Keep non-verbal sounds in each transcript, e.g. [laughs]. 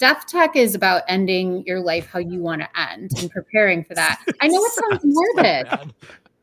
Death tech is about ending your life how you want to end and preparing for that. I know it sounds [laughs] morbid.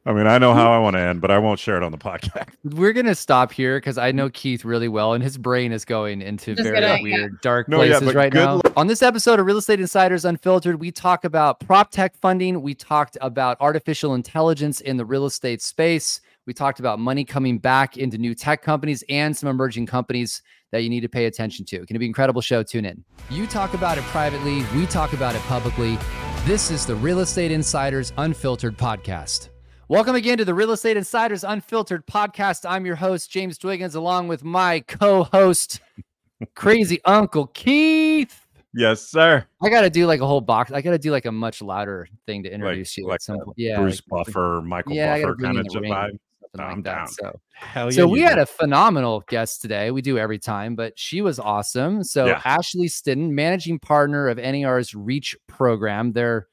I mean, I know how I want to end, but I won't share it on the podcast. We're gonna stop here because I know mm-hmm. Keith really well, and his brain is going into Just very gonna- weird, yeah. dark No, places but right now. luck- On this episode of Real Estate Insiders Unfiltered, we talk about prop tech funding. We talked about artificial intelligence in the real estate space. We talked about money coming back into new tech companies and some emerging companies that you need to pay attention to. Going to be an incredible show. Tune in. You talk about it privately. We talk about it publicly. This is the Real Estate Insiders Unfiltered podcast. Welcome again to the Real Estate Insiders Unfiltered podcast. I'm your host, James Dwiggins, along with my co host, [laughs] Crazy Uncle Keith. Yes, sir. I got to do like a whole box. I got to do like a much louder thing to Like, introduce you like at some point. Yeah. Bruce like- Buffer, Michael yeah, Buffer kind of in the ring, vibe. Something oh, I'm like that. So, Hell so we had a phenomenal guest today. We do every time, but she was awesome. So Yeah. Ashley Stinton, managing partner of NAR's Reach program. They're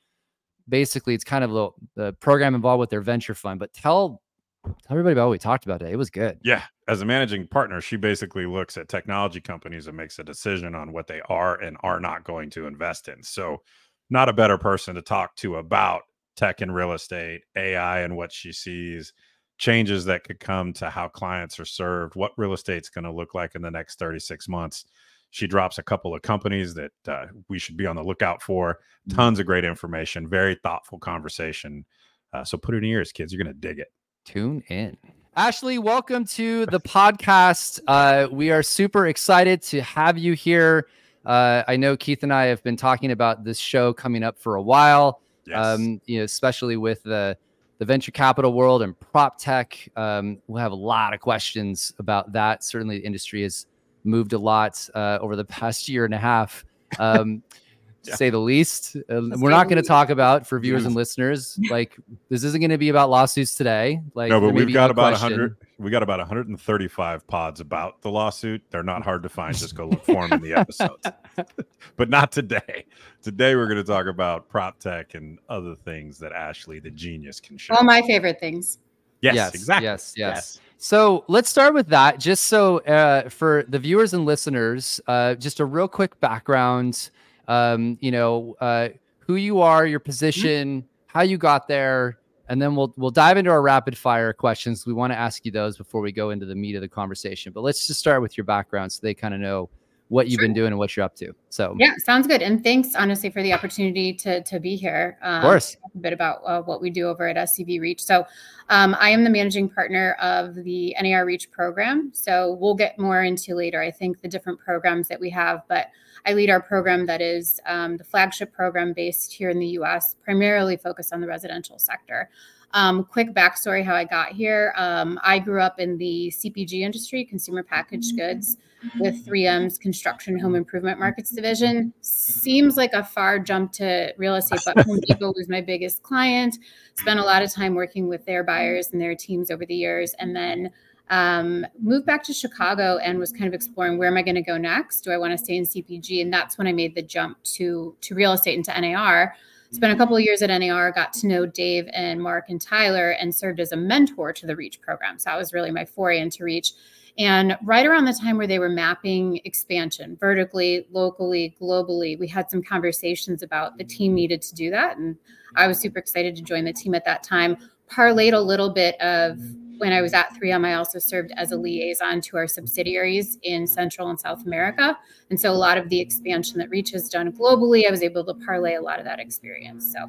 basically it's kind of the, the program involved with their venture fund. But tell tell everybody about what we talked about today. It was good. Yeah, as a managing partner, she basically looks at technology companies and makes a decision on what they are and are not going to invest in. So, not a better person to talk to about tech and real estate, AI and what she sees, changes that could come to how clients are served, what real estate's going to look like in the next 36 months. She drops a couple of companies that uh, we should be on the lookout for. Mm. Tons of great information, very thoughtful conversation. Uh, so put it in your ears, kids. You're going to dig it. Tune in. Ashley, welcome to the podcast. Uh, we are super excited to have you here. Uh, I know Keith and I have been talking about this show coming up for a while. Yes. um, you know, especially with the the venture capital world and prop tech. Um, we'll have a lot of questions about that. Certainly, the industry has moved a lot uh, over the [laughs] past year and a half, um, [laughs] Yeah. say the least. Uh, we're not going to talk about for viewers and listeners. Like this isn't going to be about lawsuits today. Like no, but we've got no about question. 100 we got about 135 pods about the lawsuit they're not hard to find just go look for them in the episodes [laughs] but not today today we're going to talk about prop tech and other things that ashley the genius can show All my favorite things. yes, Yes, exactly yes, yes. So let's start with that. Just so uh, for the viewers and listeners, uh, just a real quick background. Um, you know, uh, who you are, your position, how you got there, and then we'll we'll dive into our rapid fire questions. We want to ask you those before we go into the meat of the conversation. But let's just start with your background, so they kind of know what you've been doing and what you're up to. So, Yeah, sounds good. And thanks, honestly, for the opportunity to to be here. Um, of course, a bit about uh, what we do over at SCV Reach. So, um, I am the managing partner of the NAR Reach program. So, we'll get more into later, I think, the different programs that we have. But I lead our program that is um, the flagship program based here in the US, primarily focused on the residential sector. Um, quick backstory how I got here. Um, I grew up in the CPG industry, consumer packaged goods, with 3M's construction home improvement markets division. Seems like a far jump to real estate, but Home [laughs] Depot was my biggest client. Spent a lot of time working with their buyers and their teams over the years, and then um, moved back to Chicago and was kind of exploring where am I going to go next? Do I want to stay in CPG? And that's when I made the jump to to real estate into NAR. Spent a couple of years at NAR, got to know Dave and Mark and Tyler, and served as a mentor to the Reach program. So that was really my foray into Reach. And right around the time where they were mapping expansion vertically, locally, globally, we had some conversations about the team mm-hmm. needed to do that. And I was super excited to join the team at that time. Parlayed a little bit of mm-hmm. When I was at 3M, I also served as a liaison to our subsidiaries in Central and South America. And so a lot of the expansion that Reach has done globally, I was able to parlay a lot of that experience. So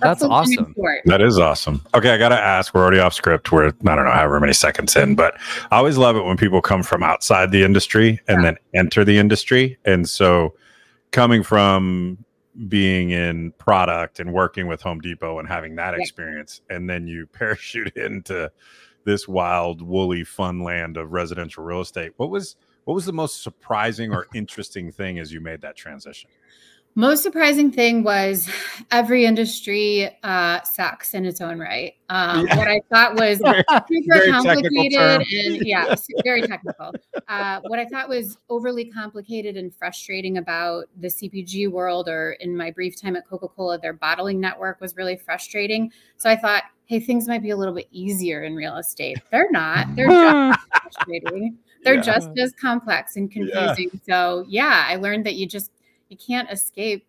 That's the long and awesome. that is awesome okay i gotta ask we're already off script we're i don't know however many seconds in but i always love it when people come from outside the industry and then enter the industry and so coming from being in product and working with home depot and having that Yeah. experience and then you [laughs] parachute into this wild woolly fun land of residential real estate what was what was the most surprising or [laughs] interesting thing as you made that transition Most surprising thing was every industry uh, sucks in its own right. Um, Yeah. What I thought [laughs] was Very- super very technical complicated and yeah, very technical. Uh, what I thought was overly complicated and frustrating about the CPG world, or in my brief time at Coca Cola, their bottling network was really frustrating. So I thought, hey, things might be a little bit easier in real estate. They're not. They're just hmm. [laughs] frustrating. They're Yeah. just as complex and Yeah. confusing. So yeah, I learned that you just you can't escape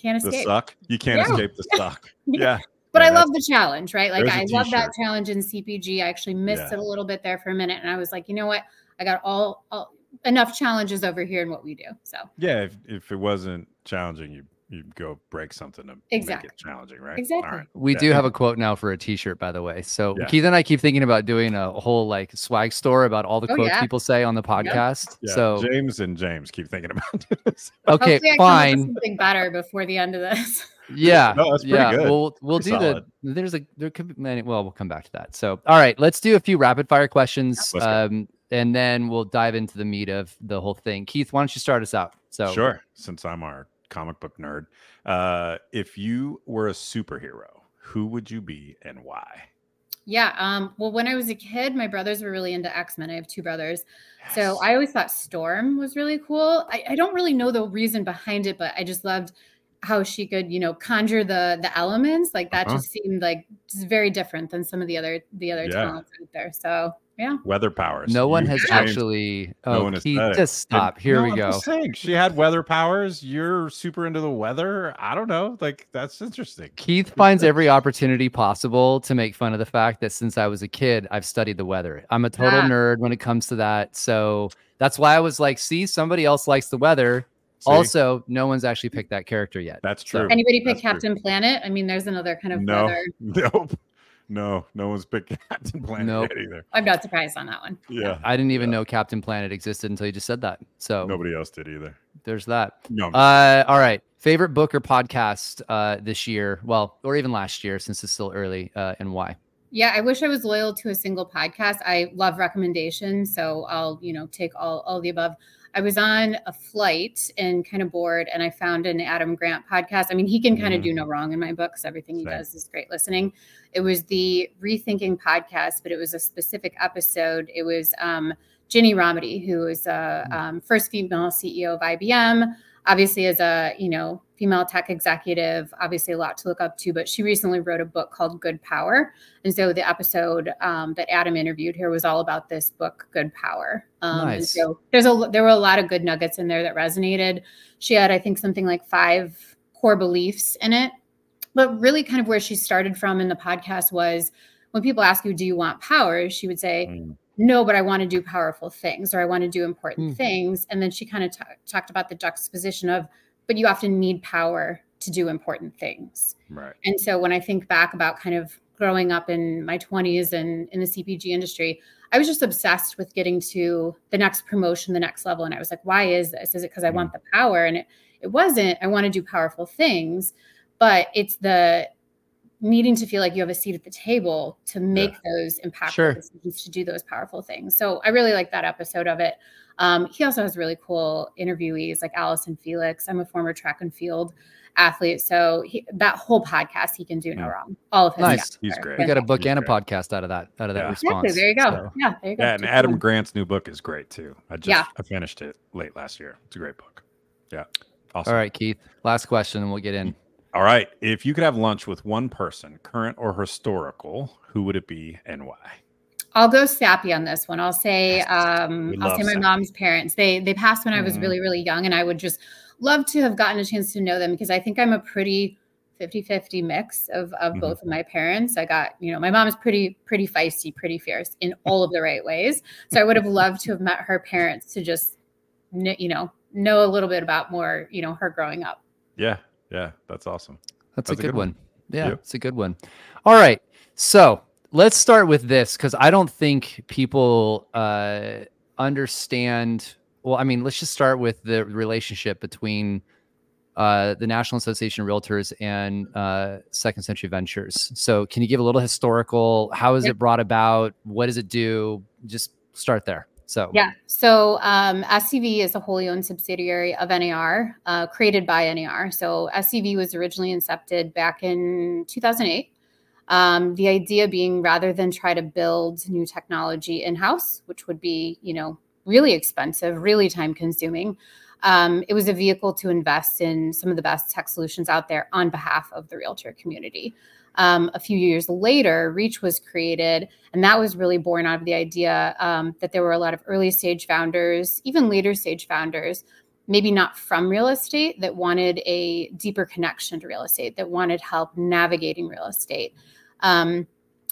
can't escape The escape. suck. You can't Yeah. escape the [laughs] suck. Yeah. Yeah. But Yeah, I love the challenge, right? Like I love that challenge in CPG. I actually missed Yeah. it a little bit there for a minute, and I was like, you know what? I got all, all enough challenges over here in what we do. So Yeah. If, if it wasn't challenging, you you go break something to Exactly. make it challenging, right? Exactly. All right. We Yeah. do have a quote now for a t-shirt, by the way. So Yeah. Keith and I keep thinking about doing a whole like swag store about all the Oh, quotes yeah. people say on the podcast. Yeah. So James and James keep thinking about [laughs] this. okay, hopefully I come up fine. something better before the end of this. [laughs] Yeah, No, that's pretty yeah. good. We'll we'll Pretty do solid. the. There's a there could be many. Well, we'll come back to that. So all right, let's do a few rapid fire questions, um, and then we'll dive into the meat of the whole thing. Keith, why don't you start us out? So Sure. Since I'm our comic book nerd, uh, if you were a superhero, who would you be and why? Yeah. Um, well, when I was a kid, my brothers were really into X Men. I have two brothers. So I always thought Storm was really cool. I, I don't really know the reason behind it, but I just loved how she could, you know, conjure the the elements. Like that Uh-huh. just seemed like just very different than some of the other the other Yeah. talents out there. So yeah. weather powers. no one You, has James, actually. no Oh, one has Keith, just stop. Here No, we I'm go. just saying, she had weather powers. You're super into the weather. I don't know. Like that's interesting. Keith finds every opportunity possible to make fun of the fact that since I was a kid, I've studied the weather. I'm a total Ah. nerd when it comes to that. So that's why I was like, see, somebody else likes the weather. See? Also, no one's actually picked that character yet. that's So- true. Anybody pick That's true. Captain Planet? I mean, there's another kind of No. weather. [laughs] Nope. No, no one's picked [laughs] Captain Planet Nope. either. I'm not surprised on that one. Yeah. I didn't even Yeah. know Captain Planet existed until you just said that. So Nobody else did either. there's that. No. Uh, all right. Favorite book or podcast uh, this year? Well, or even last year, since it's still early, uh, and why? Yeah, I wish I was loyal to a single podcast. I love recommendations, so I'll, you know, take all all the above. I was on a flight and kind of bored, and I found an Adam Grant podcast. I mean, he can kind of Mhm. do no wrong in my books. Everything he Same. does is great listening. It was the Rethinking podcast, but it was a specific episode. It was um, Ginni Rometty, who is a um, first female CEO of IBM. Obviously, as a you know female tech executive, obviously a lot to look up to. But she recently wrote a book called Good Power, and so the episode um, that Adam interviewed here was all about this book, Good Power. Um, Nice. so there's a there were a lot of good nuggets in there that resonated. She had, I think, something like five core beliefs in it. But really, kind of where she started from in the podcast was when people ask you, "Do you want power?" She would say, Mm. "No, but I want to do powerful things, or I want to do important Hmm. things." And then she kind of ta- talked about the juxtaposition of, "But you often need power to do important things." Right. And so when I think back about kind of growing up in my 20s and in the CPG industry, I was just obsessed with getting to the next promotion, the next level. And I was like, why is this? Is it because I want the power? And it, it wasn't. I want to do powerful things, but it's the needing to feel like you have a seat at the table to make those impactful Sure. decisions, to do those powerful things. So I really like that episode of it. Um, he also has really cool interviewees like Allyson Felix. I'm a former track and field athlete. So he, that whole podcast, he can do no Yeah. wrong. All of his. Nice. guests He's great. We got a book He's and a podcast out of that out of that Yeah. response. Exactly. There you go. So, Yeah. There you go. Yeah, and Adam going. Grant's new book is great too. I just Yeah. I finished it late last year. It's a great book. Yeah. Awesome. all right, Keith. Last question, and we'll get in. All right. If you could have lunch with one person, current or historical, who would it be and why? I'll go sappy on this one. I'll say um, I'll say my sappy. mom's parents. They they passed when I was Mhm. really really young, and I would just love to have gotten a chance to know them because I think I'm a pretty 50-50 mix of of Mhm. both of my parents. I got you know my mom's pretty pretty feisty, pretty fierce in [laughs] all of the right ways. So I would have loved to have met her parents to just you know know a little bit about more you know her growing up. Yeah. Yeah. That's awesome. That's, That's a good, one. Yeah, Yep. it's a good one. All right. So let's start with this because I don't think people uh, understand. Well, I mean, let's just start with the relationship between uh, the National Association of Realtors and uh, Second Century Ventures. So, can you give a little historical? How is it brought about? What does it do? Just start there. So, Yeah. So um, SCV is a wholly owned subsidiary of NAR, uh, created by NAR. So SCV was originally incepted back in 2008. Um, the idea being rather than try to build new technology in house, which would be, you know, really expensive, really time consuming, um, it was a vehicle to invest in some of the best tech solutions out there on behalf of the realtor community. Um, a few years later, Reach was created, and that was really born out of the idea um, that there were a lot of early stage founders, even later stage founders, maybe not from real estate that wanted a deeper connection to real estate, that wanted help navigating real estate. Um,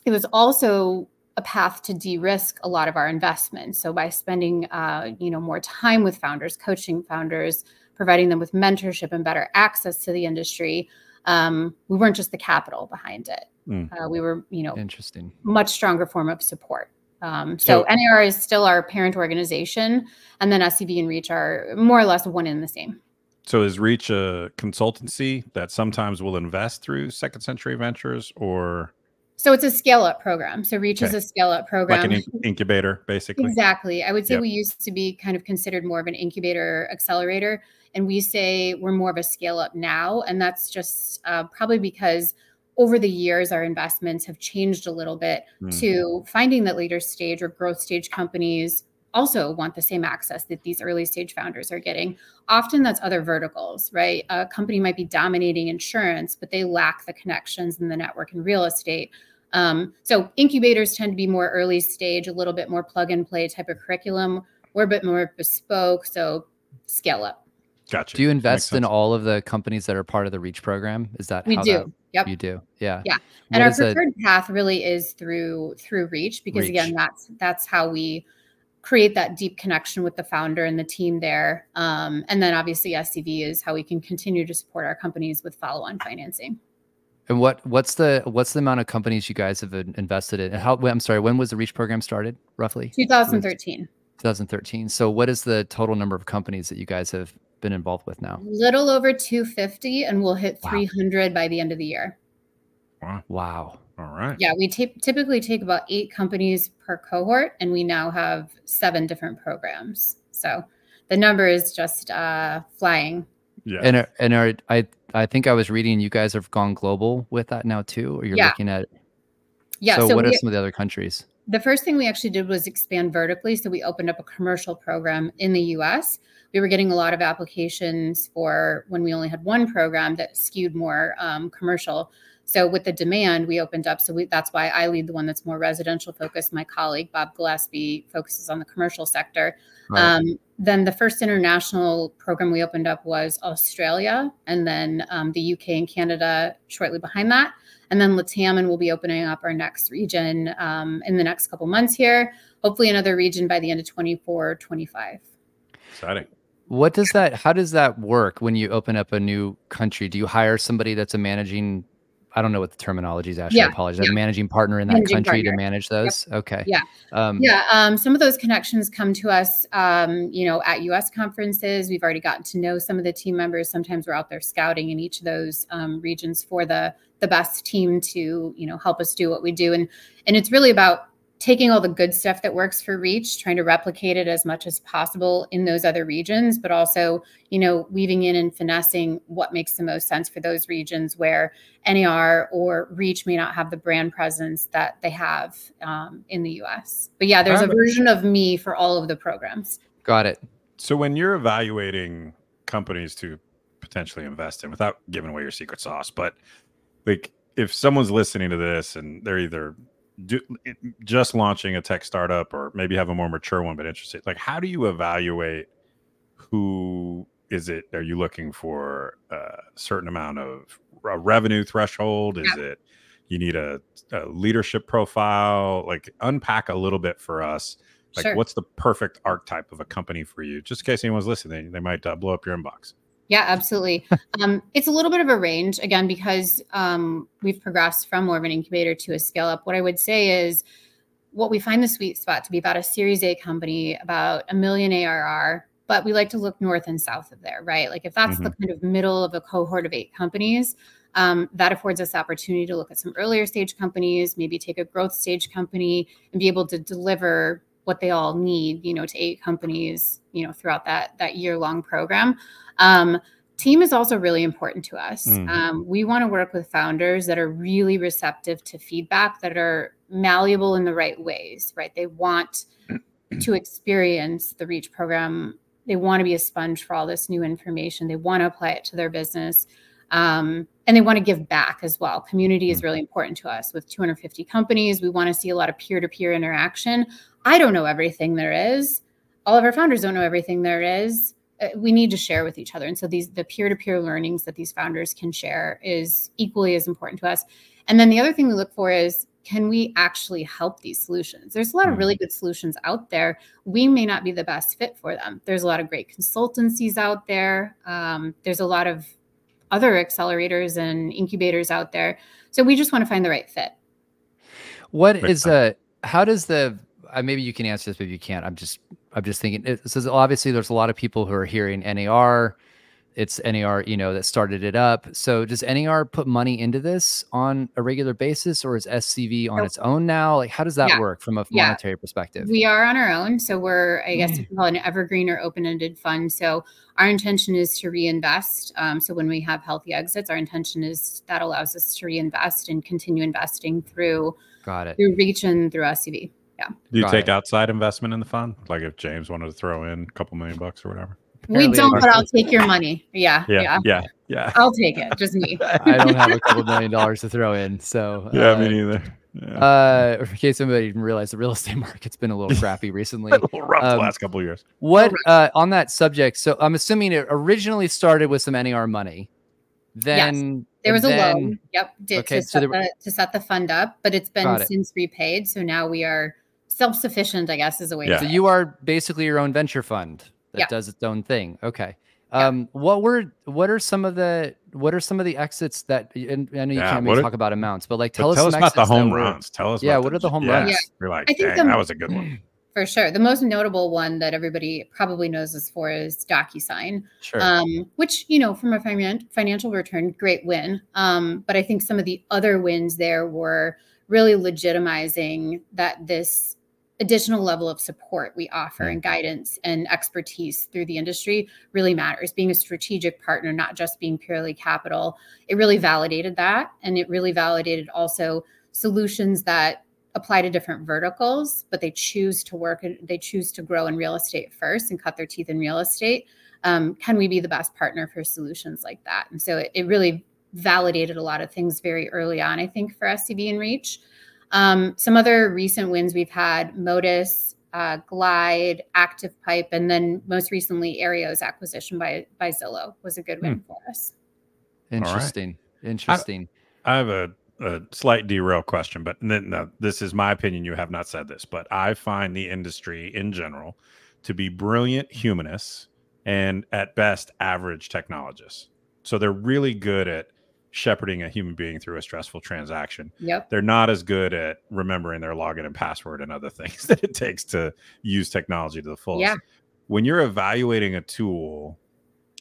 it was also a path to de-risk a lot of our investments. So by spending, uh, you know, more time with founders, coaching founders, providing them with mentorship and better access to the industry, um, we weren't just the capital behind it. Mm. Uh, we were, you know, interesting, much stronger form of support. Um, so, so NAR is still our parent organization, and then SCV and Reach are more or less one in the same. So is Reach a consultancy that sometimes will invest through Second Century Ventures, or so it's a scale up program. So Reach okay. is a scale up program, like an incubator, basically. Exactly. I would say yep. we used to be kind of considered more of an incubator accelerator, and we say we're more of a scale up now, and that's just uh, probably because over the years our investments have changed a little bit mm. to finding that later stage or growth stage companies also want the same access that these early stage founders are getting. Often that's other verticals, right? A company might be dominating insurance, but they lack the connections and the network in real estate. Um, so incubators tend to be more early stage, a little bit more plug and play type of curriculum. We're a bit more bespoke, so scale up. Gotcha. Do you invest in all of the companies that are part of the Reach program? Is that we do? That, yep, you do. Yeah, yeah. And what our preferred path really is through through Reach because Reach. again, that's that's how we create that deep connection with the founder and the team there. Um, and then obviously SCV is how we can continue to support our companies with follow-on financing. And what what's the what's the amount of companies you guys have invested in? How I'm sorry, when was the Reach program started roughly? 2013. 2013. So what is the total number of companies that you guys have been involved with now? A little over 250 and we'll hit wow. 300 by the end of the year. Wow. Wow. All right. Yeah, we t- typically take about eight companies per cohort, and we now have seven different programs. So the number is just uh, flying. Yeah. And are, and are, I I think I was reading you guys have gone global with that now too, or you're yeah. looking at. Yeah. So, so what we, are some of the other countries? The first thing we actually did was expand vertically. So we opened up a commercial program in the U.S. We were getting a lot of applications for when we only had one program that skewed more um, commercial. So with the demand, we opened up. So we, that's why I lead the one that's more residential focused. My colleague Bob Gillespie focuses on the commercial sector. Right. Um, then the first international program we opened up was Australia, and then um, the UK and Canada shortly behind that. And then Latam, and we'll be opening up our next region um, in the next couple months here. Hopefully, another region by the end of 24, 25. Exciting. What does that? How does that work when you open up a new country? Do you hire somebody that's a managing I don't know what the terminology is actually. Yeah, I apologize. Yeah. A managing partner in that managing country partner. to manage those. Yep. Okay. Yeah. Um, yeah. Um, some of those connections come to us, um, you know, at U.S. conferences. We've already gotten to know some of the team members. Sometimes we're out there scouting in each of those um, regions for the the best team to, you know, help us do what we do. And and it's really about taking all the good stuff that works for reach trying to replicate it as much as possible in those other regions but also you know weaving in and finessing what makes the most sense for those regions where nar or reach may not have the brand presence that they have um, in the us but yeah there's a version of me for all of the programs. Got it. So when you're evaluating companies to potentially invest in without giving away your secret sauce but like if someone's listening to this and they're either do, just launching a tech startup or maybe have a more mature one but interested like how do you evaluate who is it are you looking for a certain amount of a revenue threshold? Is yeah. it you need a, a, leadership profile? Like unpack a little bit for us. Like sure. what's the perfect archetype of a company for you? Just in case anyone's listening they might uh, blow up your inbox yeah, absolutely. [laughs] um, it's a little bit of a range again because um, we've progressed from more of an incubator to a scale up. What I would say is what we find the sweet spot to be about a Series A company, about a million ARR, but we like to look north and south of there, right? Like if that's mm-hmm. the kind of middle of a cohort of eight companies, um, that affords us the opportunity to look at some earlier stage companies, maybe take a growth stage company and be able to deliver what they all need, you know, to eight companies, you know, throughout that that year long program. Um, team is also really important to us. Mm. Um, we want to work with founders that are really receptive to feedback, that are malleable in the right ways, right? They want [clears throat] to experience the Reach program. They want to be a sponge for all this new information. They want to apply it to their business. Um, and they want to give back as well. Community is mm. really important to us. With 250 companies, we want to see a lot of peer to peer interaction. I don't know everything there is. All of our founders don't know everything there is uh, we need to share with each other. And so these the peer-to-peer learnings that these founders can share is equally as important to us. And then the other thing we look for is can we actually help these solutions? There's a lot of really good solutions out there. We may not be the best fit for them. There's a lot of great consultancies out there. Um, there's a lot of other accelerators and incubators out there. So we just want to find the right fit. What is a how does the maybe you can answer this, maybe you can't. I'm just I'm just thinking. It says obviously there's a lot of people who are hearing NAR. It's NAR, you know, that started it up. So does NAR put money into this on a regular basis, or is SCV on its own now? Like, how does that Yeah. work from a Yeah. monetary perspective? We are on our own. So we're, I guess, you can call it an evergreen or open ended fund. So our intention is to reinvest. Um, so when we have healthy exits, our intention is that allows us to reinvest and continue investing through Got it. through Reach and through SCV. Do you Got take it. outside investment in the fund? Like if James wanted to throw in a couple million bucks or whatever? We don't, but I'll take your money. Yeah, yeah. Yeah, yeah, yeah. I'll take it. Just me. [laughs] I don't have a couple million dollars to throw in, so [laughs] Yeah, uh, me neither. Yeah. Uh, in case somebody didn't realize, the real estate [laughs] market's been a little crappy recently. a little rough um, the last couple of years. What uh, on that subject? So I'm assuming it originally started with some NAR money. Then There was a loan. Yep. Did, Okay, to, so set there were- the, to set the fund up, but it's been Got it. since repaid. So now we are self sufficient, I guess, is a way Yeah. to So you are basically your own venture fund that Yeah. does its own thing. Okay. Yeah. Um, what were what are some of the what are some of the exits that and I know you Yeah, can't really are- talk about amounts, but like But tell us tell us about the exits that home were- runs. Tell us. Yeah, about what are the home yeah, runs? Yeah. You're like, I think dang, the- that was a good one. [clears throat] For sure. The most notable one that everybody probably knows us for is DocuSign, Sure. um, which, you know, from a finan- financial return, great win. Um, but I think some of the other wins there were really legitimizing that this additional level of support we offer and guidance and expertise through the industry really matters. Being a strategic partner, not just being purely capital, it really validated that. And it really validated also solutions that apply to different verticals, but they choose to work and they choose to grow in real estate first and cut their teeth in real estate. Um, can we be the best partner for solutions like that? And so it, it really validated a lot of things very early on, I think, for SCV and Reach. Um, some other recent wins we've had Modus, uh, Glide, Active Pipe, and then most recently Aryeo's acquisition by by Zillow was a good win for us. Interesting. Interesting. I have a, a slight derail question, but n- no, this is my opinion. You have not said this, but I find the industry in general to be brilliant humanists and at best average technologists. So they're really good at shepherding a human being through a stressful transaction. Yep. They're not as good at remembering their login and password and other [laughs] things that it takes to use technology to the fullest. Yeah. When you're evaluating a tool,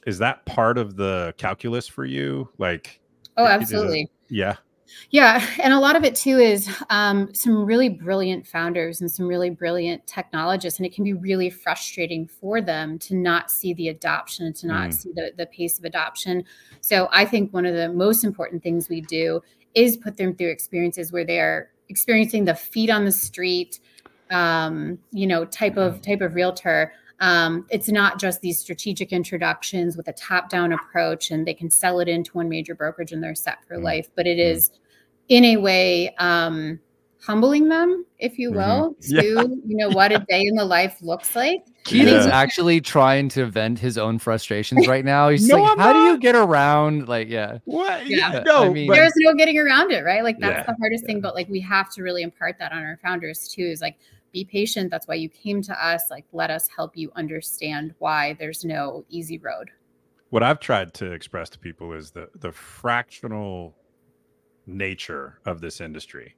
is that part of the calculus for you? Like, Oh, Is it- absolutely. yeah. Yeah, [laughs] and a lot of it too is um, some really brilliant founders and some really brilliant technologists, and it can be really frustrating for them to not see the adoption, and to not Mm. see the the pace of adoption. So I think one of the most important things we do is put them through experiences where they are experiencing the feet on the street, um, you know, type of type of realtor. Um, it's not just these strategic introductions with a top-down approach, and they can sell it into one major brokerage and they're set for Mm. life. But it Mm. is, in a way, um, humbling them, if you Mhm. will, [laughs] to Yeah. you know what a day in the life looks like. Keith Yeah. is actually trying to vent his own frustrations right now. He's No, like, I'm "How do you get around?" Like, yeah, What? Yeah. no, I mean- but- There's no getting around it, right? Like that's Yeah, the hardest thing. But like we have to really impart that on our founders too. Is like be patient. That's why you came to us. Like let us help you understand why there's no easy road. what I've tried to express to people is the the fractional nature of this industry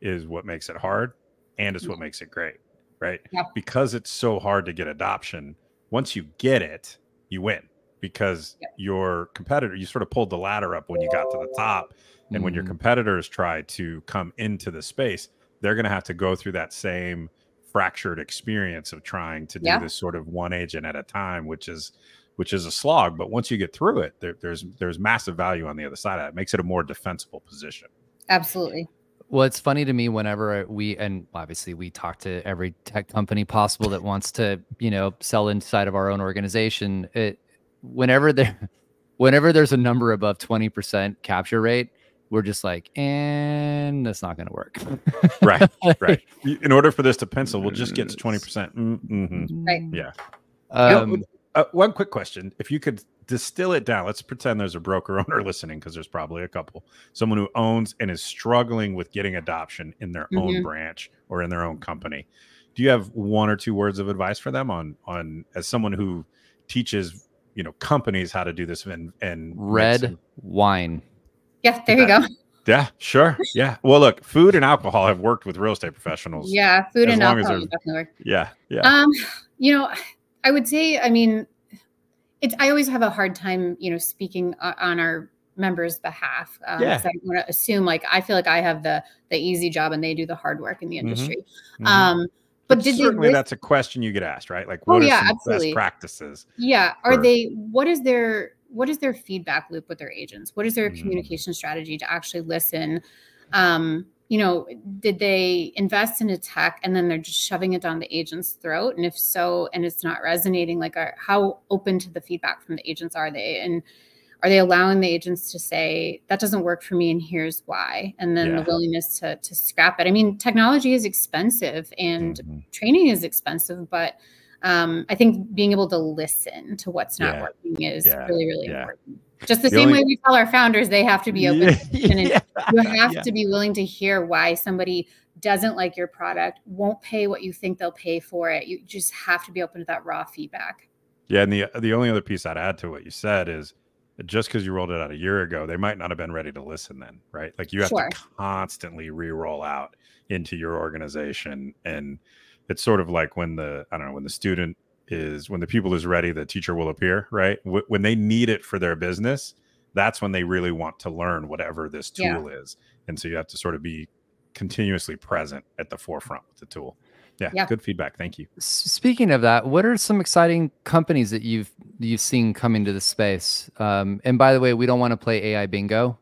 is what makes it hard and it's what makes it great, right? Yeah. Because it's so hard to get adoption, once you get it, you win because Yeah. your competitor you sort of pulled the ladder up when you got to the top and when your Mhm. competitors try to come into the space, they're going to have to go through that same fractured experience of trying to do Yeah. this sort of one agent at a time, which is which is a slog. But once you get through it, there, there's there's massive value on the other side of it. It makes it a more defensible position. Absolutely. Well, it's funny to me whenever we and obviously we talk to every tech company possible that wants to, you know, sell inside of our own organization. It whenever there [laughs] whenever there's a number above 20% capture rate, we're just like, and that's not gonna work. [laughs] Right, [laughs] Right. In order for this to pencil, we'll just get to twenty percent. Mm-hmm. Right. Yeah. Um, uh, one quick question: If you could distill it down, let's pretend there's a broker [laughs] owner listening because there's probably a couple. Someone who owns and is struggling with getting adoption in their mm-hmm. own branch or in their own company. Do you have one or two words of advice for them on on as someone who teaches you know companies how to do this and and red wine? Yeah, there you go. Yeah, sure. Yeah. Well, look, food and alcohol have worked with real estate professionals. Yeah, food and alcohol definitely work. Yeah, yeah. Um, you know, I would say, I mean, it's I always have a hard time, you know, speaking on our members' behalf. Um, yeah. I want to assume like I feel like I have the the easy job and they do the hard work in the mm-hmm. industry. Mm-hmm. Um, but, but did certainly that's a question you get asked, right? Like, oh, what oh, are yeah, some absolutely. best practices? Yeah. Are for... they? What is their what is their feedback loop with their agents? What is their mm-hmm. communication strategy to actually listen? Um, you know, did they invest in a tech and then they're just shoving it down the agent's throat? And if so, and it's not resonating, like, are, how open to the feedback from the agents are they? And are they allowing the agents to say that doesn't work for me and here's why? And then yeah. the willingness to to scrap it. I mean, technology is expensive and mm-hmm. training is expensive, but um, I think being able to listen to what's not yeah. working is yeah. really, really important. Just the, the same only, way we tell our founders they have to be open. Yeah, [laughs] [laughs] you have yeah. to be willing to hear why somebody doesn't like your product, won't pay what you think they'll pay for it. You just have to be open to that raw feedback. Yeah, and the the only other piece I'd add to what you said is just because you rolled it out a year ago, they might not have been ready to listen then, right? Like you have sure. to constantly re-roll out into your organization and it's sort of like when the I don't know when the student is when the pupil is ready, the teacher will appear, right? W- when they need it for their business, that's when they really want to learn whatever this tool yeah. is. And so you have to sort of be continuously present at the forefront with the tool. Yeah, yeah, good feedback. Thank you. Speaking of that, what are some exciting companies that you've you've seen come into the space? Um, and by the way, we don't want to play AI bingo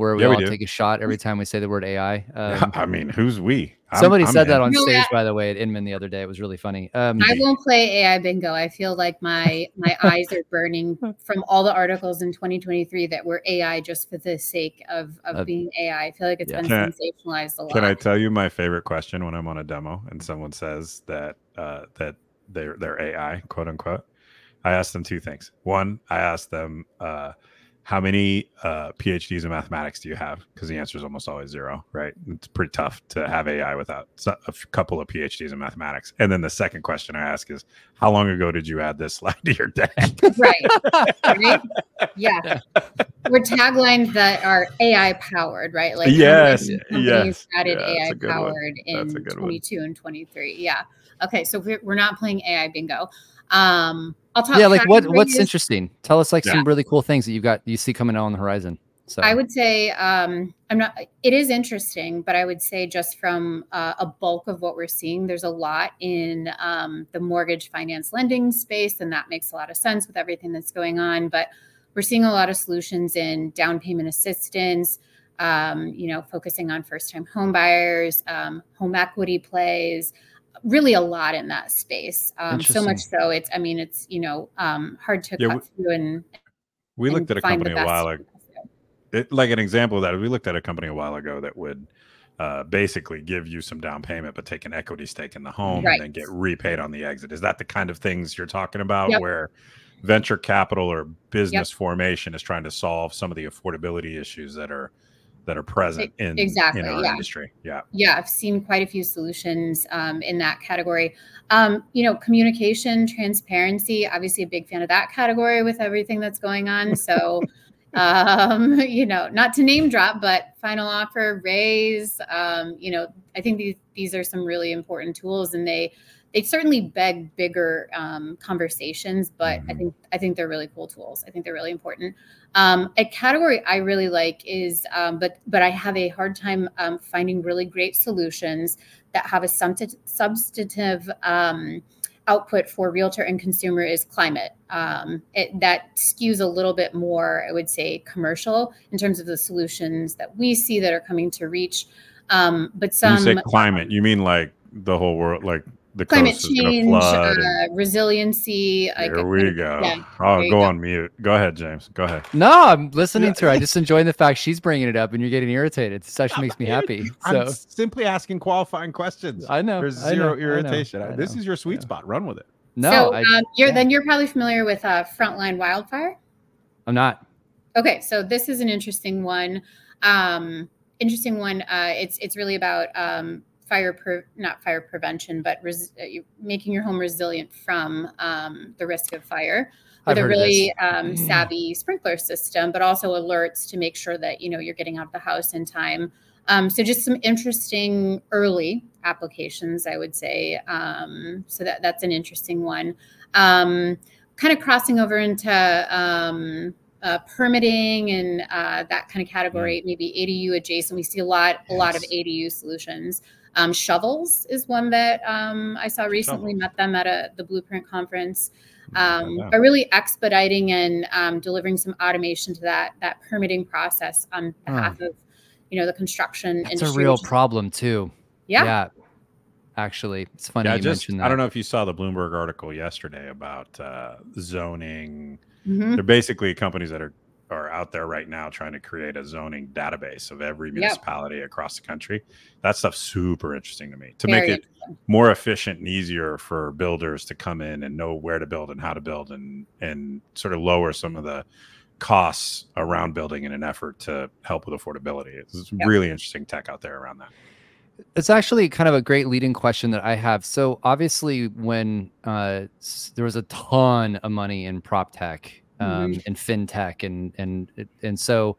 where we yeah, all we take a shot every [laughs] time we say the word AI. Um, [laughs] I mean, who's we? I'm, somebody I'm said in. that on stage, by the way, at Inman the other day. It was really funny. Um, I won't play AI bingo. I feel like my my [laughs] eyes are burning from all the articles in 2023 that were AI just for the sake of of uh, being AI. I feel like it's yeah. been can sensationalized a lot. Can I tell you my favorite question when I'm on a demo and someone says that uh, that they're they're AI, quote unquote? I ask them two things. One, I ask them. Uh, how many uh, PhDs in mathematics do you have? Because the answer is almost always zero, right? It's pretty tough to have AI without a couple of PhDs in mathematics. And then the second question I ask is, how long ago did you add this [laughs] slide to your deck? right. right. [laughs] Yeah. We're taglines that are AI powered, right? Like yes, yes. added yeah, AI powered in 22 one. and 23. Yeah. Okay, so we're, we're not playing AI bingo. Um, I'll talk. Yeah, like what what's interesting? Tell us like yeah. some really cool things that you got you see coming out on the horizon. So I would say um, I'm not. It is interesting, but I would say just from uh, a bulk of what we're seeing, there's a lot in um, the mortgage finance lending space, and that makes a lot of sense with everything that's going on. But we're seeing a lot of solutions in down payment assistance. Um, you know, focusing on first time home buyers, um, home equity plays really a lot in that space. Um, so much so it's, I mean, it's, you know, um, hard to yeah, cut we, through and we and looked at a company a while ago. It, like an example of that, we looked at a company a while ago that would uh, basically give you some down payment, but take an equity stake in the home right. and then get repaid on the exit. Is that the kind of things you're talking about yep. where venture capital or business yep. formation is trying to solve some of the affordability issues that are that are present in exactly in our yeah. industry. Yeah, yeah, I've seen quite a few solutions um, in that category. Um, you know, communication, transparency. Obviously, a big fan of that category with everything that's going on. [laughs] So. um, [laughs] you know, not to name drop, but final offer, raise. Um, you know, I think these these are some really important tools, and they they certainly beg bigger um, conversations, but mm-hmm. I think I think they're really cool tools. I think they're really important. Um, a category I really like is, um, but but I have a hard time um, finding really great solutions that have a substantive um, output for realtor and consumer is climate. Um, it, that skews a little bit more, I would say, commercial in terms of the solutions that we see that are coming to reach. but some when you say climate, you mean like the whole world, like the climate change, uh, resiliency. Here we go. Yeah, oh, go, go, on mute. Go ahead, James. Go ahead. No, I'm listening to her. I just enjoying the fact she's bringing it up and you're getting irritated. This actually makes me happy. So I'm simply asking qualifying questions. I know. There's zero know, irritation. I know, I know, this is your sweet spot. Run with it. No, so I, um, you're yeah. then you're probably familiar with uh, Frontline Wildfire. I'm not. Okay, so this is an interesting one. Um, interesting one. Uh, it's it's really about um, fire, pre- not fire prevention, but res- uh, making your home resilient from um, the risk of fire I've with a heard of this. really um, savvy sprinkler system, but also alerts to make sure that you know you're getting out of the house in time. Um, so just some interesting early applications, I would say. Um, so that that's an interesting one. Um, kind of crossing over into um, uh, permitting and uh, that kind of category, maybe ADU adjacent. We see a lot, a lot of ADU solutions. Um, shovels is one that um, I saw recently. Met them at a the Blueprint conference. Um, Yeah. but really expediting and um, delivering some automation to that that permitting process on behalf of you know the construction That's a real problem too. Yeah. Yeah. Actually, it's funny Yeah, I you just mentioned that. I don't know if you saw the Bloomberg article yesterday about uh, zoning. Mhm. They're basically companies that are are out there right now trying to create a zoning database of every municipality across the country. That stuff's super interesting to me to Very make it more efficient and easier for builders to come in and know where to build and how to build and and sort of lower some of the costs around building in an effort to help with affordability. It's Yep. really interesting tech out there around that. It's actually kind of a great leading question that I have. So obviously, when uh, there was a ton of money in prop tech um, and fintech, and and and so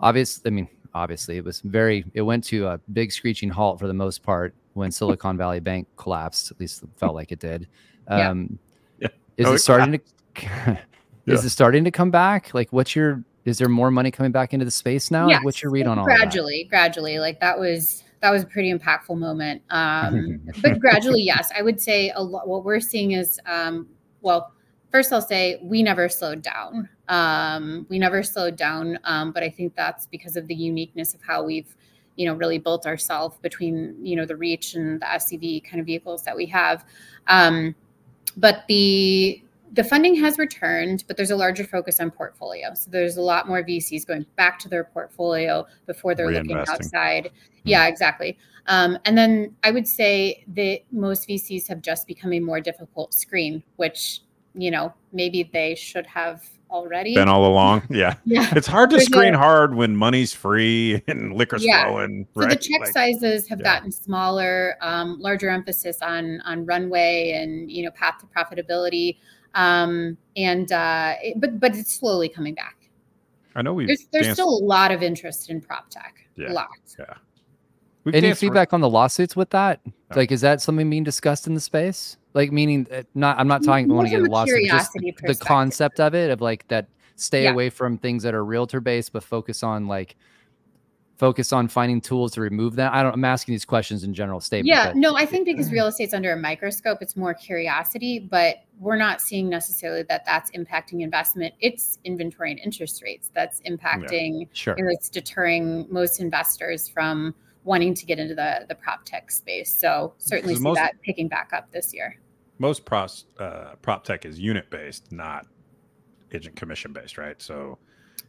obviously, I mean, obviously, it was very. It went to a big screeching halt for the most part when [laughs] Silicon Valley Bank collapsed. At least it [laughs] felt like it did. Yeah. Um, Yeah. Is Oh, it it starting to? [laughs] Is it starting to come back? Like, what's your? Is there more money coming back into the space now? Like, what's your read on all of that? gradually gradually like that was that was a pretty impactful moment um but gradually yes i would say a lot what we're seeing is um well first i'll say we never slowed down um we never slowed down um but i think that's because of the uniqueness of how we've you know really built ourselves between you know the reach and the scv kind of vehicles that we have um but the the funding has returned, but there's a larger focus on portfolio. So there's a lot more VCs going back to their portfolio before they're looking outside. Yeah, exactly. Um, and then I would say that most VCs have just become a more difficult screen, which you know maybe they should have already. Been all along. [laughs] Yeah. yeah. It's hard to There's screen a- hard when money's free [laughs] and liquor's Yeah. flowing. So the check Like, sizes have yeah. gotten smaller, um, larger emphasis on on runway and you know path to profitability, um, and uh, it- but but it's slowly coming back. I know we've There's there's danced- still a lot of interest in prop tech. Yeah. A lot. we've Any danced ar- feedback on the lawsuits with that? No. Like, is that something being discussed in the space? Like, meaning uh, not, I'm not talking, I want to get lost a just the concept of it, of like that stay Yeah. away from things that are realtor based, but focus on like, focus on finding tools to remove that. I don't, I'm asking these questions in general statement. Yeah, but no, I think because real estate's under a microscope, it's more curiosity, but we're not seeing necessarily that that's impacting investment. It's inventory and interest rates that's impacting. Sure. and It's deterring most investors from wanting to get into the the prop tech space. So certainly see most- that picking back up this year. Most pros, uh, prop tech is unit based, not agent commission based, right? So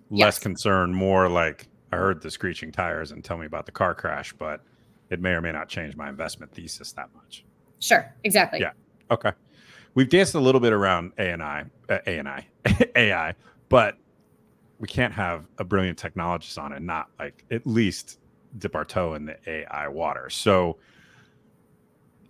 less Yes. concern, more like I heard the screeching tires and tell me about the car crash, but it may or may not change my investment thesis that much. Sure, exactly. Yeah. Okay. We've danced a little bit around A and I, uh, A and I, [laughs] AI, but we can't have a brilliant technologist on it, and not like at least dip our toe in the AI water. So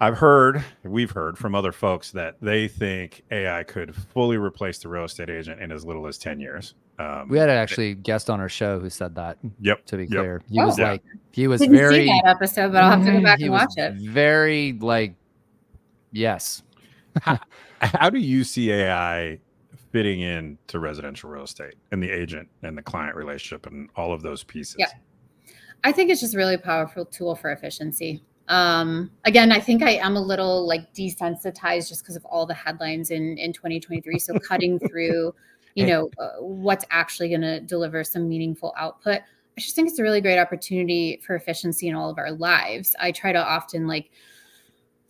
I've heard, we've heard from other folks that they think AI could fully replace the real estate agent in as little as 10 years. Um, We had an actually guest on our show who said that, Yep. to be Yep. clear. He Oh. was Yeah. like, he was Didn't very, see that episode, but I'll have to go back he and was watch it. Very like, yes. How do you see AI fitting in to residential real estate and the agent and the client relationship and all of those pieces? Yeah. I think it's just a really powerful tool for efficiency. Um, again, I think I am a little like desensitized just because of all the headlines in in 2023. So [laughs] cutting through, you know, uh, what's actually going to deliver some meaningful output. I just think it's a really great opportunity for efficiency in all of our lives. I try to often like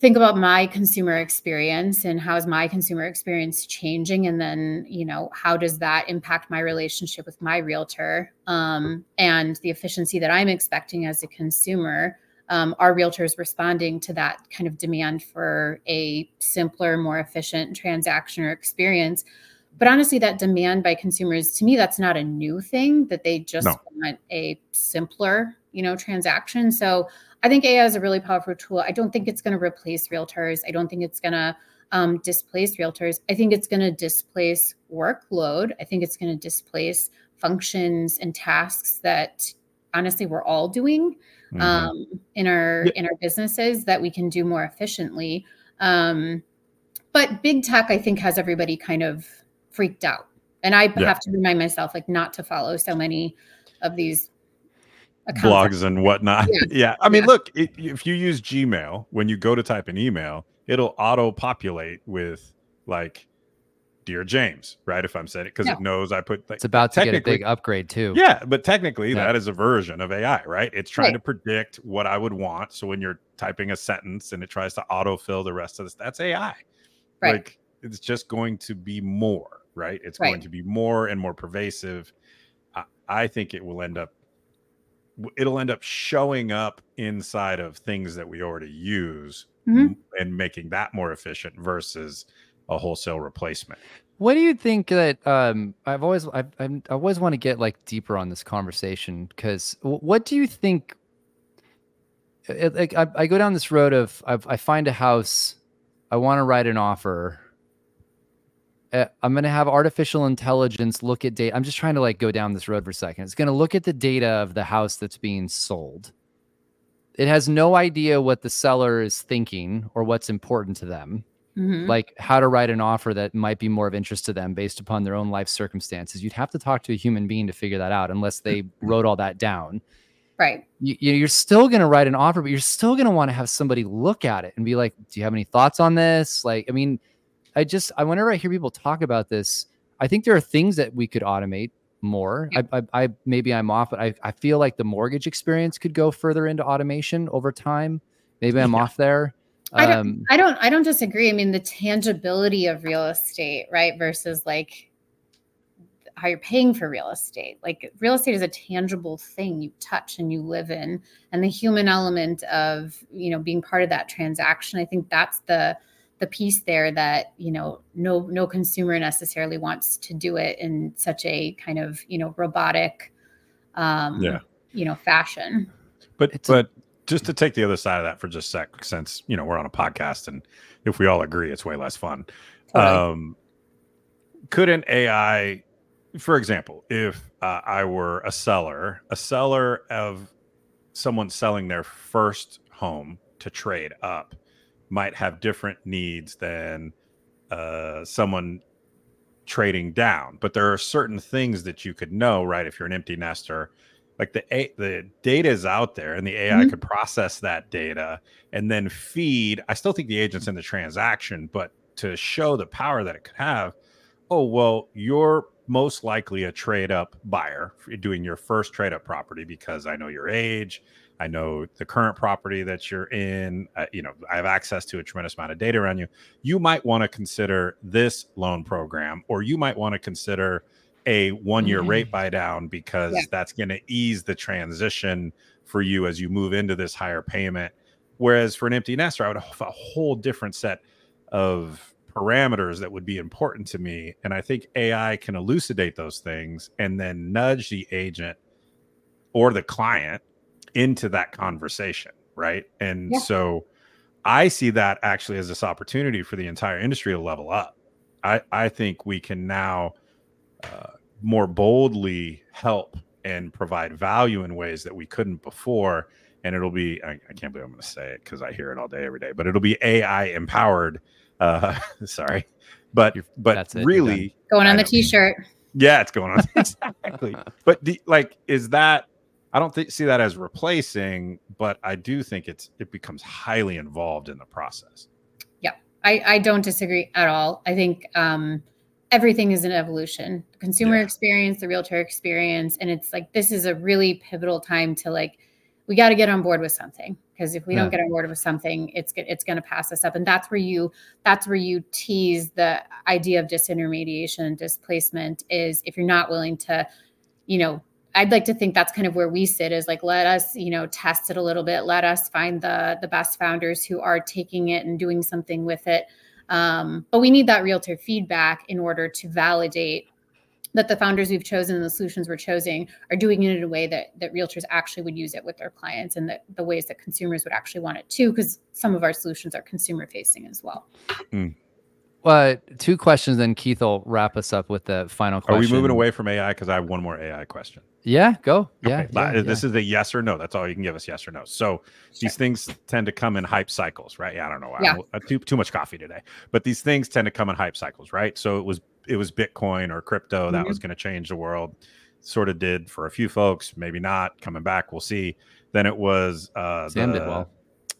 think about my consumer experience and how is my consumer experience changing and then you know how does that impact my relationship with my realtor um, and the efficiency that i'm expecting as a consumer um, are realtors responding to that kind of demand for a simpler, more efficient transaction or experience? But honestly, that demand by consumers, to me, that's not a new thing. That they just No. want a simpler, you know, transaction. So I think AI is a really powerful tool. I don't think it's going to replace realtors. I don't think it's going to um, displace realtors. I think it's going to displace workload. I think it's going to displace functions and tasks that honestly we're all doing Mhm. um, in our Yeah. in our businesses that we can do more efficiently. Um, but big tech, I think, has everybody kind of freaked out, and I Yeah. have to remind myself like not to follow so many of these accounts. blogs and whatnot. Yeah. [laughs] Yeah. I mean, Yeah. look, it, if you use Gmail, when you go to type an email, it'll auto populate with like, Dear James, right? If I'm saying it, because Yeah. it knows I put like, It's about to get a technically- big upgrade too. Yeah, but technically Yeah. that is a version of AI, right? It's trying Right. to predict what I would want. So when you're typing a sentence and it tries to autofill the rest of this, that's AI. Right. Like it's just going to be more, right? It's going to be more and more pervasive. I, I think it will end up it'll end up showing up inside of things that we already use Mhm. m- and making that more efficient versus a wholesale replacement. What do you think that um, I've always I've, I've, always want to get like deeper on this conversation because what do you think? like I, I go down this road of I, I find a house, I want to write an offer. uh, I'm going to have artificial intelligence look at data. I'm just trying to like go down this road for a second. It's going to look at the data of the house that's being sold. It has no idea what the seller is thinking or what's important to them Mhm. like how to write an offer that might be more of interest to them based upon their own life circumstances. You'd have to talk to a human being to figure that out unless they [laughs] wrote all that down. Right. You, you- you're still going to write an offer, but you're still going to want to have somebody look at it and be like, "Do you have any thoughts on this?" Like, I mean, I just, I whenever I hear people talk about this, I think there are things that we could automate more. Yeah. I, I, I maybe I'm off, but I, I feel like the mortgage experience could go further into automation over time. Maybe I'm Yeah. off there. I don't, Um, I don't I don't disagree. I mean, the tangibility of real estate, right, versus like how you're paying for real estate. Like real estate is a tangible thing you touch and you live in, and the human element of you know being part of that transaction. I think that's the the piece there that you know no no consumer necessarily wants to do it in such a kind of you know robotic, um, Yeah. you know fashion. But It's a- but just to take the other side of that for just a sec, since you know we're on a podcast and if we all agree, it's way less fun. Um, couldn't AI, for example, if uh, I were a seller, a seller of someone selling their first home to trade up, might have different needs than uh, someone trading down. But there are certain things that you could know, right? If you're an empty nester, like the a- the data is out there, and the AI Mhm. could process that data and then feed. I still think the agent's in the transaction, but to show the power that it could have, oh well, you're most likely a trade up buyer doing your first trade up property because I know your age, I know the current property that you're in. Uh, you know, I have access to a tremendous amount of data around you. You might want to consider this loan program, or you might want to consider a one year Mhm. rate buy down because Yeah. that's going to ease the transition for you as you move into this higher payment. Whereas for an empty nester, I would have a whole different set of parameters that would be important to me. And I think AI can elucidate those things and then nudge the agent or the client into that conversation. Right. And Yeah. so I see that actually as this opportunity for the entire industry to level up. I, I think we can now uh, more boldly help and provide value in ways that we couldn't before. And it'll be, I, I can't believe I'm going to say it because I hear it all day, every day, but it'll be AI empowered. Uh, [laughs] sorry. But, You're- but that's it, really, Going I on the t-shirt. yeah, it's going on. [laughs] exactly. But the, like, is that, I don't think, see that as replacing, but I do think it's, it becomes highly involved in the process. Yeah. I, I don't disagree at all. I think um, everything is an evolution. The consumer Yeah. experience, the realtor experience, and it's like this is a really pivotal time to like we got to get on board with something because if we Yeah. don't get on board with something, it's it's going to pass us up, and that's where you that's where you tease the idea of disintermediation and displacement is if you're not willing to, you know. I'd like to think that's kind of where we sit is like let us, you know, test it a little bit. Let us find the the best founders who are taking it and doing something with it. Um, but we need that realtor feedback in order to validate that the founders we've chosen and the solutions we're choosing are doing it in a way that that realtors actually would use it with their clients and that the ways that consumers would actually want it too because some of our solutions are consumer facing as well mm. Uh, two questions, then Keith will wrap us up with the final question. Are we moving away from AI? Because I have one more AI question. Yeah, go. Yeah, okay. yeah, This is a yes or no. That's all you can give us yes or no. So sure. these things tend to come in hype cycles, right? Yeah, I don't know. Yeah. I too, too much coffee today. But these things tend to come in hype cycles, right? So it was it was Bitcoin or crypto that mm-hmm. was going to change the world. Sort of did for a few folks, maybe not. Coming back, we'll see. Then it was uh Sam the, did well.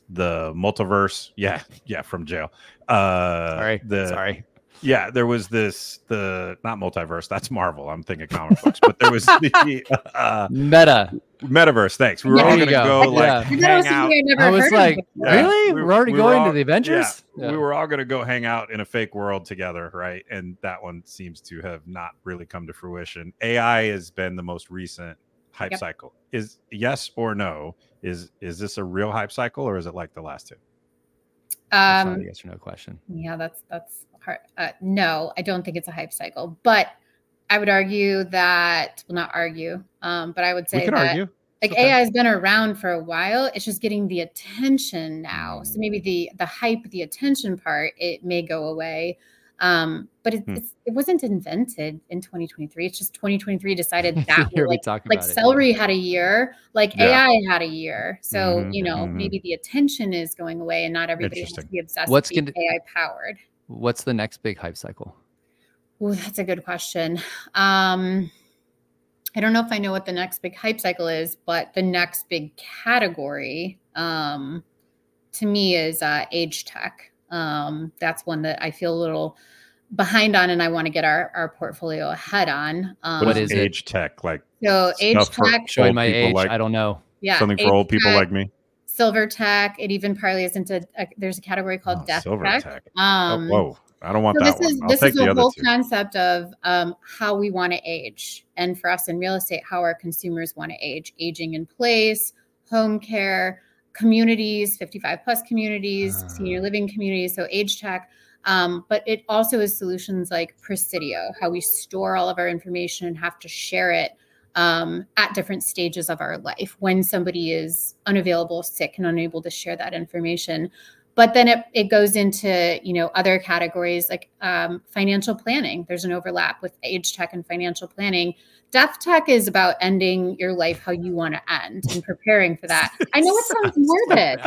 The multiverse, yeah, yeah, from jail. Uh, sorry, the sorry yeah, there was this the not multiverse. That's Marvel. I'm thinking comic books, but there was the [laughs] uh, meta metaverse. Thanks. We were all going to go, go like yeah. hang out. I, I was like, really? We, are already we going all, to the Avengers. Yeah, yeah. We were all going to go hang out in a fake world together, right? And that one seems to have not really come to fruition. AI has been the most recent hype yep. cycle. Is yes or no? Is is this a real hype cycle or is it like the last two? Um, yes or no question. Yeah, that's that's hard. Uh, no, I don't think it's a hype cycle, but I would argue that well, not argue, um, but I would say that argue. like okay. AI has been around for a while. It's just getting the attention now. So maybe the the hype, the attention part, it may go away. Um, but it, hmm. it wasn't invented in 2023. It's just 2023 decided [laughs] that like, like celery it, had a year, like yeah. AI had a year. So mm-hmm, you know mm-hmm. maybe the attention is going away, and not everybody has to be obsessed What's with gonna, AI powered. What's the next big hype cycle? Oh, that's a good question. Um, I don't know if I know what the next big hype cycle is, but the next big category um, to me is uh, age tech. Um, that's one that I feel a little behind on, and I want to get our, our portfolio ahead on. Um, what is age it? tech like? So age tech. Showing my age, like, I don't know. Yeah, something for old people tech, like me silver tech. It even partly isn't a, a there's a category called oh, death silver tech. tech. Oh, um, oh, whoa. I don't want so that this one. Is, I'll this is a whole two. concept of um, how we want to age, and for us in real estate, how our consumers want to age, aging in place, home care, communities, 55 plus communities, uh. senior living communities. So age tech. Um, but it also is solutions like Prisidio, how we store all of our information and have to share it um, at different stages of our life when somebody is unavailable, sick, and unable to share that information. But then it, it goes into you know other categories like um, financial planning. There's an overlap with age tech and financial planning. Death tech is about ending your life how you want to end and preparing for that. I know it sounds [laughs] morbid.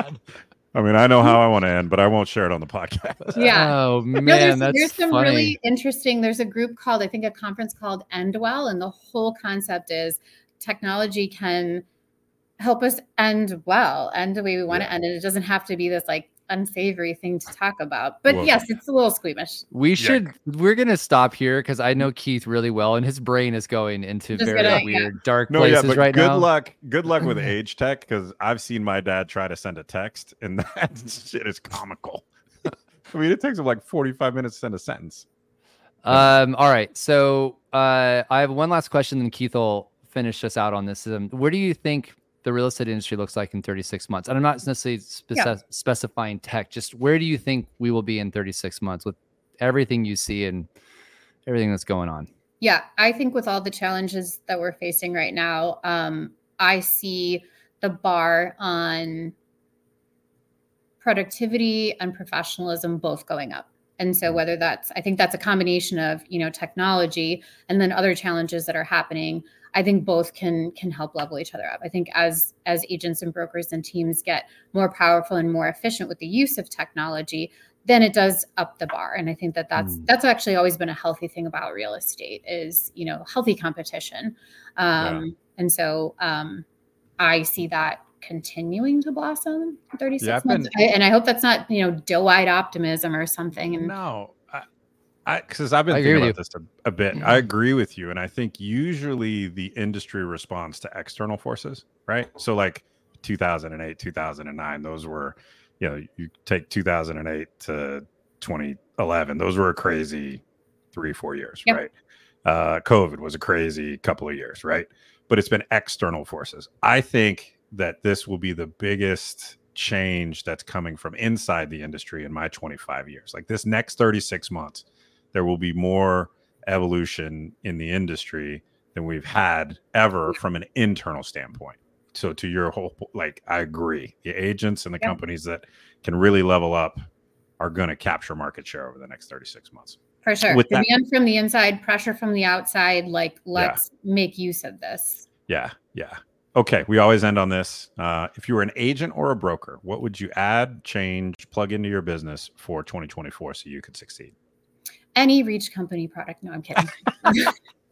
I mean, I know how I want to end, but I won't share it on the podcast. Yeah. Oh man, no, there's, that's there's some funny. really interesting. There's a group called, I think, a conference called End Well, and the whole concept is technology can help us end well, end the way we want yeah. to end, and it doesn't have to be this like unsavory thing to talk about. But well, yes, it's a little squeamish. We should we're gonna stop here because I know Keith really well and his brain is going into Just very gonna, weird yeah. dark no, places yeah, but right good now. Good luck. Good luck with [laughs] age tech because I've seen my dad try to send a text and [laughs] that shit is comical. [laughs] I mean, it takes him like 45 minutes to send a sentence. Um, all right. So uh I have one last question, and Keith will finish us out on this. Um, where do you think the real estate industry looks like in 36 months? And I'm not necessarily yeah. specifying tech, just where do you think we will be in 36 months with everything you see and everything that's going on? Yeah, I think with all the challenges that we're facing right now, um, I see the bar on productivity and professionalism both going up. And so mm. whether that's I think that's a combination of, you know, technology and then other challenges that are happening I think both can can help level each other up. I think as as agents and brokers and teams get more powerful and more efficient with the use of technology, then it does up the bar. And I think that that's mm. that's actually always been a healthy thing about real estate is you know healthy competition. Um, yeah. And so um, I see that continuing to blossom 36 yeah, months. Been, I, and I hope that's not you know doe-eyed optimism or something. And no, because I've been thinking about this a, a, bit. I mm-hmm. agree with you, and I think usually the industry responds to external forces, right? So like 2008, 2009, those were, you know, you take 2008 to 2011, those were a crazy three, four years, yep. right? Uh, COVID was a crazy couple of years, right? but it's been external forces. I think that this will be the biggest change that's coming from inside the industry in my 25 years. Like this next 36 months, there will be more evolution in the industry than we've had ever from an internal standpoint. So to your whole like I agree. The agents and the yeah. companies that can really level up are going to capture market share over the next 36 months. For sure. With Demand that, from the inside, pressure from the outside, like let's yeah. make use of this. Yeah. Yeah. Okay, we always end on this. Uh, if you were an agent or a broker, what would you add, change, plug into your business for 2024 so you could succeed? Any reach company product. No, I'm kidding. [laughs]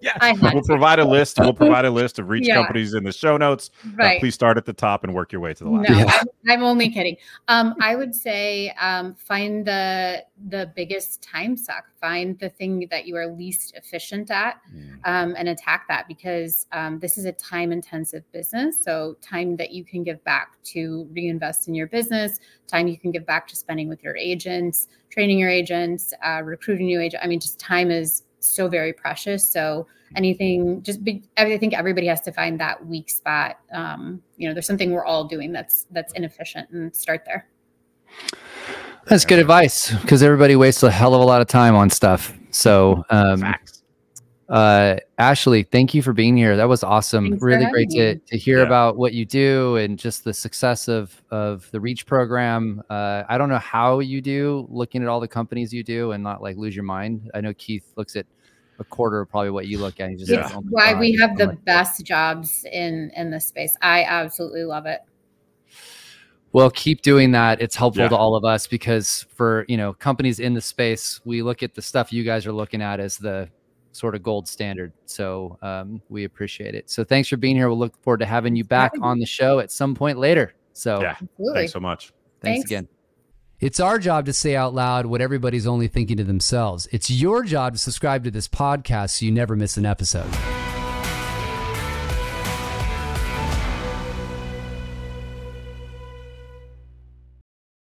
Yeah, we'll provide a list. We'll provide a [laughs] list of reach yeah. companies in the show notes. Uh, right. Uh, please start at the top and work your way to the left. No, yeah. I'm, I'm, only kidding. Um, [laughs] I would say um, find the the biggest time suck. Find the thing that you are least efficient at, mm. um, and attack that because um, this is a time intensive business. So time that you can give back to reinvest in your business, time you can give back to spending with your agents, training your agents, uh, recruiting new agents. I mean, just time is so very precious. So anything, just be, I think everybody has to find that weak spot. Um, you know, there's something we're all doing that's that's inefficient, and start there. That's good advice because everybody wastes a hell of a lot of time on stuff. So, um, Facts. Uh, Ashley, thank you for being here. That was awesome. Thanks really great to, to hear yeah. about what you do and just the success of of the Reach program. Uh, I don't know how you do looking at all the companies you do and not like lose your mind. I know Keith looks at a quarter of probably what you look at. just it's why we have the like, best jobs in in this space. I absolutely love it. Well, keep doing that. It's helpful yeah. to all of us because for you know companies in the space, we look at the stuff you guys are looking at as the sort of gold standard. So um, we appreciate it. So thanks for being here. We'll look forward to having you back on the show at some point later. So yeah, Absolutely. thanks so much. Thanks, thanks again. It's our job to say out loud what everybody's only thinking to themselves. It's your job to subscribe to this podcast so you never miss an episode.